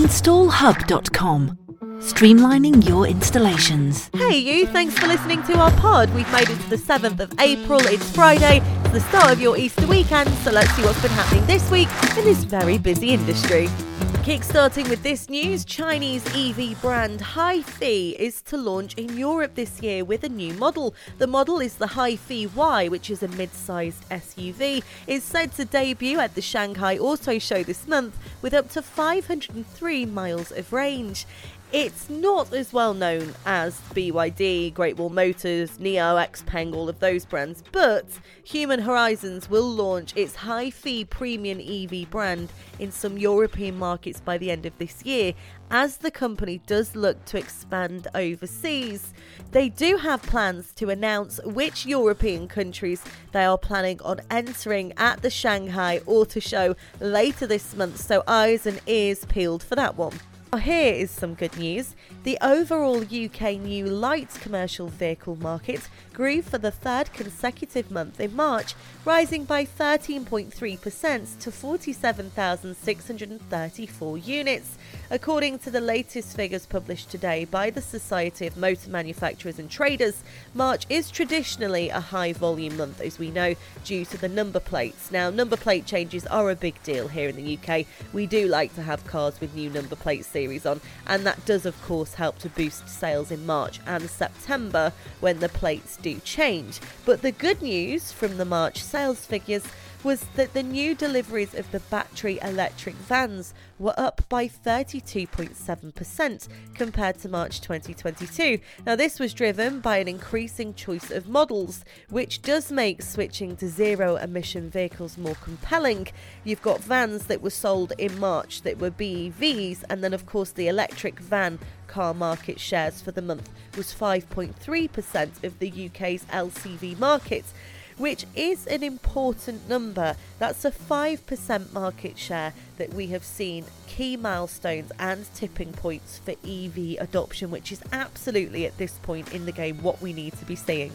installhub.com. Streamlining your installations. Hey, you, thanks for listening to our pod. We've made it to the 7th of April. It's Friday. It's the start of your Easter weekend, so let's see what's been happening this week in this very busy industry. Kickstarting with this news, Chinese EV brand HiPhi is to launch in Europe this year with a new model. The model is the HiPhi Y, which is a mid-sized SUV. Is said to debut at the Shanghai Auto Show this month with up to 503 miles of range. It's not as well known as BYD, Great Wall Motors, NIO, XPeng, all of those brands, but Human Horizons will launch its HiPhi premium EV brand in some European markets by the end of this year as the company does look to expand overseas. They do have plans to announce which European countries they are planning on entering at the Shanghai Auto Show later this month, so eyes and ears peeled for that one. Oh, here is some good news. The overall UK new light commercial vehicle market grew for the third consecutive month in March, rising by 13.3% to 47,634 units. According to the latest figures published today by the Society of Motor Manufacturers and Traders, March is traditionally a high volume month, as we know, due to the number plates. Now, number plate changes are a big deal here in the UK. We do like to have cars with new number plate series on, and that does, of course, help to boost sales in March and September when the plates do change. But the good news from the March sales figures was that the new deliveries of the battery electric vans were up by 32.7% compared to March 2022. Now, this was driven by an increasing choice of models, which does make switching to zero emission vehicles more compelling. You've got vans that were sold in March that were BEVs, and then, of course, the electric van car market shares for the month was 5.3% of the UK's LCV market which is an important number. That's a 5% market share that we have seen key milestones and tipping points for EV adoption, which is absolutely at this point in the game what we need to be seeing.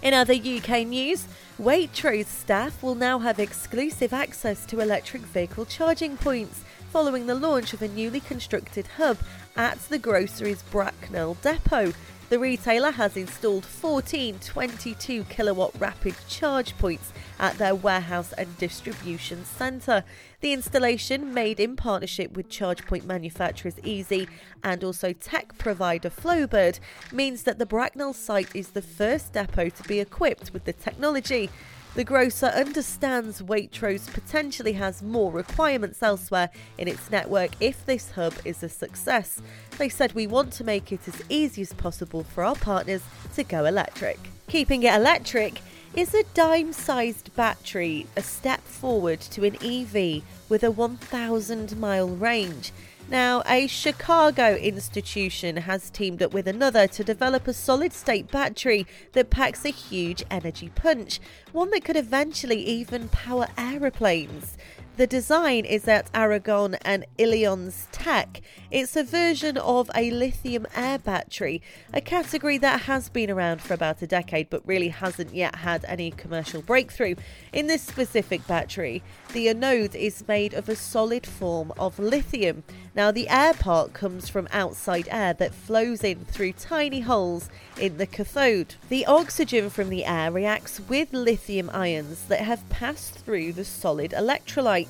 In other UK news, Waitrose staff will now have exclusive access to electric vehicle charging points following the launch of a newly constructed hub at the grocery's Bracknell depot. The retailer has installed 14 22 kilowatt rapid charge points at their warehouse and distribution centre. The installation, made in partnership with charge point manufacturers Easy and also tech provider Flowbird, means that the Bracknell site is the first depot to be equipped with the technology. The grocer understands Waitrose potentially has more requirements elsewhere in its network if this hub is a success. They said we want to make it as easy as possible for our partners to go electric. Keeping it electric is a dime sized battery a step forward to an EV with a 1,000 mile range. Now, a Chicago institution has teamed up with another to develop a solid state battery that packs a huge energy punch, one that could eventually even power aeroplanes. The design is at Argonne and Illinois Tech. It's a version of a lithium air battery, a category that has been around for about a decade but really hasn't yet had any commercial breakthrough. In this specific battery, the anode is made of a solid form of lithium. Now, the air part comes from outside air that flows in through tiny holes in the cathode. The oxygen from the air reacts with lithium ions that have passed through the solid electrolyte.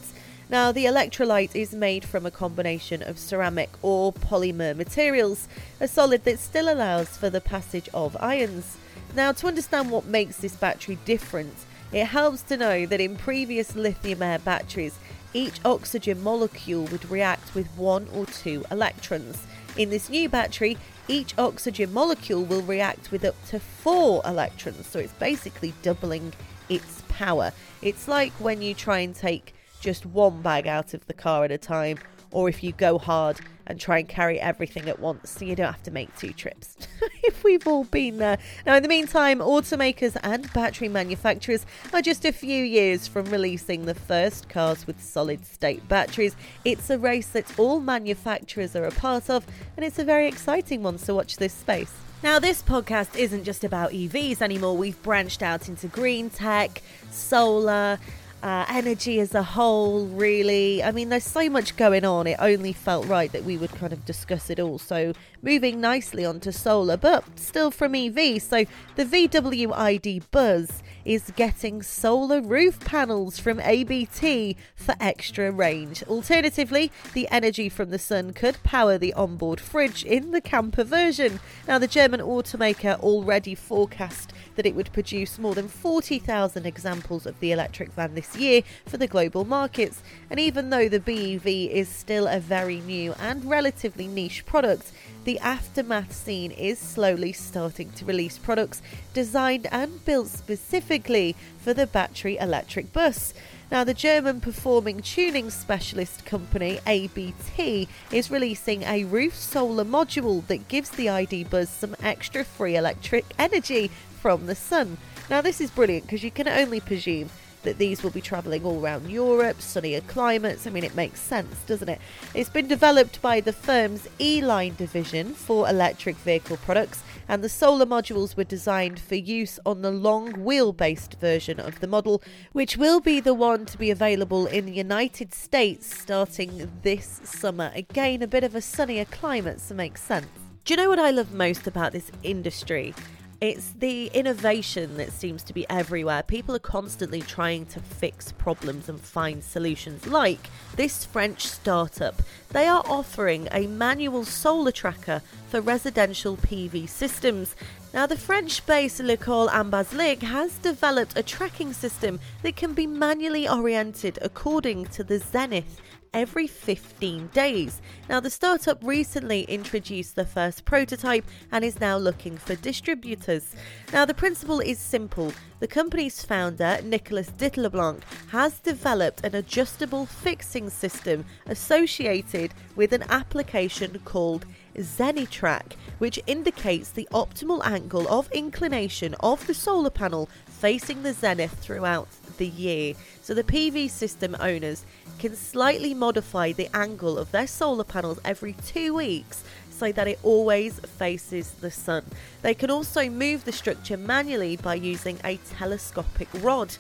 Now, the electrolyte is made from a combination of ceramic or polymer materials, a solid that still allows for the passage of ions. Now, to understand what makes this battery different, it helps to know that in previous lithium air batteries, each oxygen molecule would react with one or two electrons. In this new battery, each oxygen molecule will react with up to four electrons, so it's basically doubling its power. It's like when you try and take just one bag out of the car at a time, or if you go hard and try and carry everything at once so you don't have to make two trips. if we've all been there. Now, in the meantime, automakers and battery manufacturers are just a few years from releasing the first cars with solid state batteries. It's a race that all manufacturers are a part of, and it's a very exciting one, so watch this space. Now, this podcast isn't just about EVs anymore. We've branched out into green tech, solar, uh, energy as a whole, really. I mean, there's so much going on. It only felt right that we would kind of discuss it all. So, moving nicely onto solar, but still from EV. So, the VW ID Buzz is getting solar roof panels from ABT for extra range. Alternatively, the energy from the sun could power the onboard fridge in the camper version. Now, the German automaker already forecast that it would produce more than 40,000 examples of the electric van this year for the global markets. And even though the BEV is still a very new and relatively niche product, the aftermath scene is slowly starting to release products designed and built specifically for the battery electric bus. Now, the German performing tuning specialist company ABT is releasing a roof solar module that gives the ID Buzz some extra free electric energy from the sun. Now, this is brilliant because you can only presume that these will be travelling all around Europe, sunnier climates. I mean, it makes sense, doesn't it? It's been developed by the firm's E Line division for electric vehicle products, and the solar modules were designed for use on the long wheel-based version of the model, which will be the one to be available in the United States starting this summer. Again, a bit of a sunnier climate, so makes sense. Do you know what I love most about this industry? It's the innovation that seems to be everywhere. People are constantly trying to fix problems and find solutions. Like this French startup, they are offering a manual solar tracker for residential PV systems. Now, the French based L'École en Basilique has developed a tracking system that can be manually oriented according to the zenith every 15 days. Now, the startup recently introduced the first prototype and is now looking for distributors. Now, the principle is simple. The company's founder, Nicolas Ditteleblanc, has developed an adjustable fixing system associated with an application called ZeniTrack, which indicates the optimal angle of inclination of the solar panel facing the zenith throughout the year. So the PV system owners can slightly modify the angle of their solar panels every two weeks so that it always faces the sun. They can also move the structure manually by using a telescopic rod.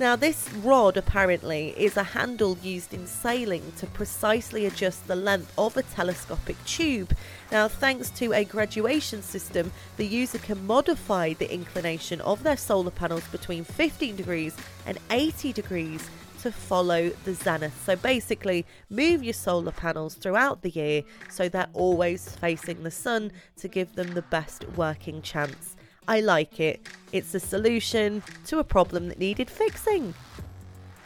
Now, this rod apparently is a handle used in sailing to precisely adjust the length of a telescopic tube. Now, thanks to a graduation system, the user can modify the inclination of their solar panels between 15 degrees and 80 degrees to follow the zenith. So basically, move your solar panels throughout the year so they're always facing the sun to give them the best working chance. I like it. It's a solution to a problem that needed fixing.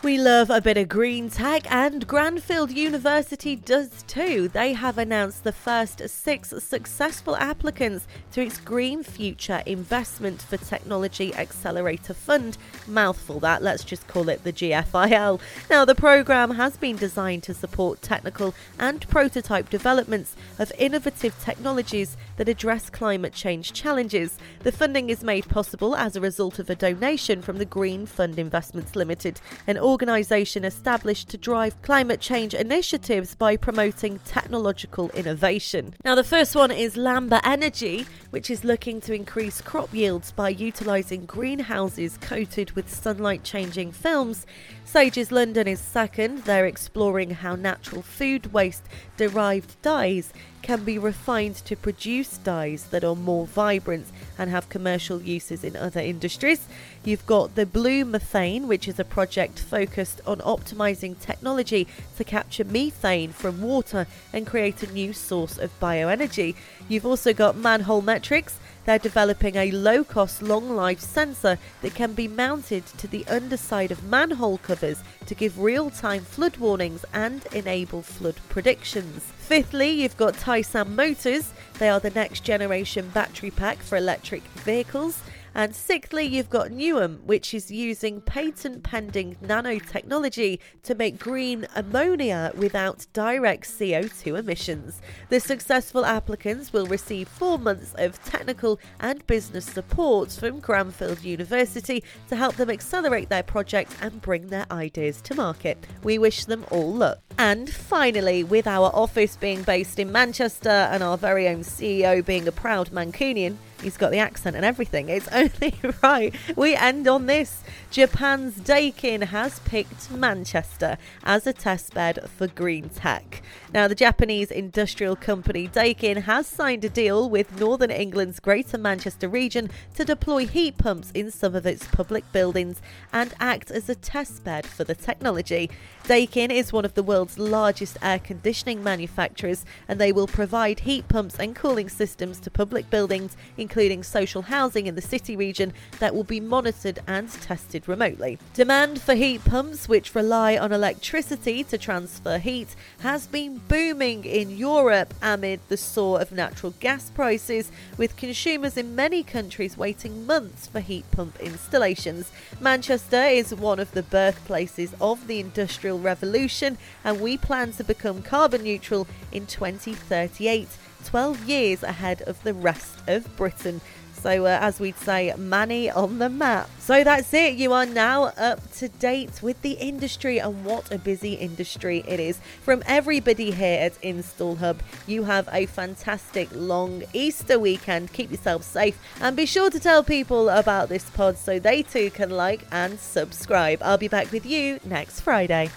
We love a bit of green tech, and Cranfield University does too. They have announced the first six successful applicants to its Green Future Investment for Technology Accelerator Fund. Mouthful that, let's just call it the GFIL. Now, the programme has been designed to support technical and prototype developments of innovative technologies that address climate change challenges. The funding is made possible as a result of a donation from the Green Fund Investments Limited, an organisation established to drive climate change initiatives by promoting technological innovation. Now, the first one is Lambda Energy, which is looking to increase crop yields by utilising greenhouses coated with sunlight changing films. Sages London is second. They're exploring how natural food waste derived dyes can be refined to produce dyes that are more vibrant and have commercial uses in other industries. You've got the Bluemethane, which is a project focused on optimizing technology to capture methane from water and create a new source of bioenergy. You've also got ManholeMetrics. They're developing a low cost, long life sensor that can be mounted to the underside of manhole covers to give real time flood warnings and enable flood predictions. Fifthly, you've got TaiSan Motors. They are the next generation battery pack for electric vehicles. And sixthly, you've got Nium, which is using patent pending nanotechnology to make green ammonia without direct CO2 emissions. The successful applicants will receive four months of technical and business support from Cranfield University to help them accelerate their project and bring their ideas to market. We wish them all luck. And finally, with our office being based in Manchester and our very own CEO being a proud Mancunian, he's got the accent and everything. It's only right we end on this. Japan's Daikin has picked Manchester as a testbed for green tech. Now, the Japanese industrial company Daikin has signed a deal with Northern England's Greater Manchester region to deploy heat pumps in some of its public buildings and act as a testbed for the technology. Daikin is one of the world's largest air conditioning manufacturers, and they will provide heat pumps and cooling systems to public buildings, including social housing in the city region, that will be monitored and tested remotely. Demand for heat pumps, which rely on electricity to transfer heat, has been booming in Europe amid the soar of natural gas prices, with consumers in many countries waiting months for heat pump installations. Manchester is one of the birthplaces of the industrial revolution, and we plan to become carbon neutral in 2038, 12 years ahead of the rest of Britain. So, uh, as we'd say, money on the map. So that's it. You are now up to date with the industry, and what a busy industry it is. From everybody here at Install Hub, you have a fantastic long Easter weekend. Keep yourself safe and be sure to tell people about this pod so they too can like and subscribe. I'll be back with you next Friday.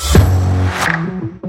Thank you.